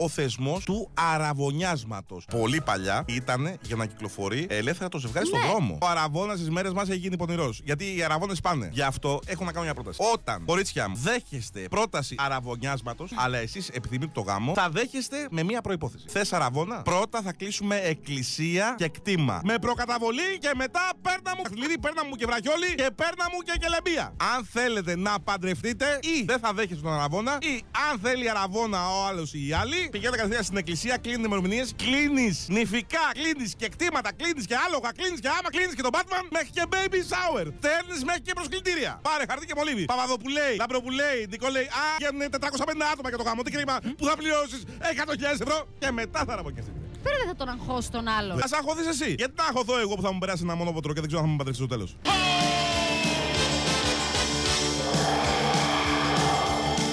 ο θεσμός του αραβωνιάσματος. Πολύ παλιά ήταν για να κυκλοφορεί ελεύθερα το ζευγάρι στον Ναι. δρόμο. Ο αραβόνα στις μέρες μας έχει γίνει πονηρός. Γιατί οι αραβώνες πάνε. Γι' αυτό έχω να κάνω μια πρόταση. Όταν, κορίτσια μου, δέχεστε πρόταση αραβωνιάσματος, αλλά εσείς επιθυμείτε το γάμο, θα δέχεστε με μία προπόθεση. Θες αραβόνα, πρώτα θα κλείσουμε εκκλησία και κτήμα. Με προκαταβολή και μετά παίρνα μου καθλίδι, παίρνα μου και βραχιόλι και παίρνα μου και κελεμπία. Αν θέλετε να παντρευτείτε ή δεν θα δέχεστε τον αραβόνα ή αν θέλει αραβόνα ο άλλος ή η άλλη, πηγαίνετε κατευθείαν στην εκκλησία, κλείνει ημερομηνίες, κλείνεις νηφικά, κλείνεις και κτήματα, κλείνεις και άλογα, κλείνεις και άμα κλείνεις και τον Batman μέχρι και baby shower. Στέλνει μέχρι και προσκλητήρια. Πάρε χαρτί και μολύβι. Παπαδοπουλέη, Λαμπροπουλέη, Νικολέη. Α, γίνουν 450 άτομα για το γάμο. Τι κρίμα που θα πληρώσεις 100.000 ευρώ και μετά θα ραβοκιαστείτε. Τώρα δεν θα τον αγχώσει τον άλλο. Α αγχωθείς εσύ. Γιατί να αγχωθώ εγώ που θα μου περάσει ένα μονόποτρο και δεν ξέρω αν θα μου παντρευτεί στο τέλος.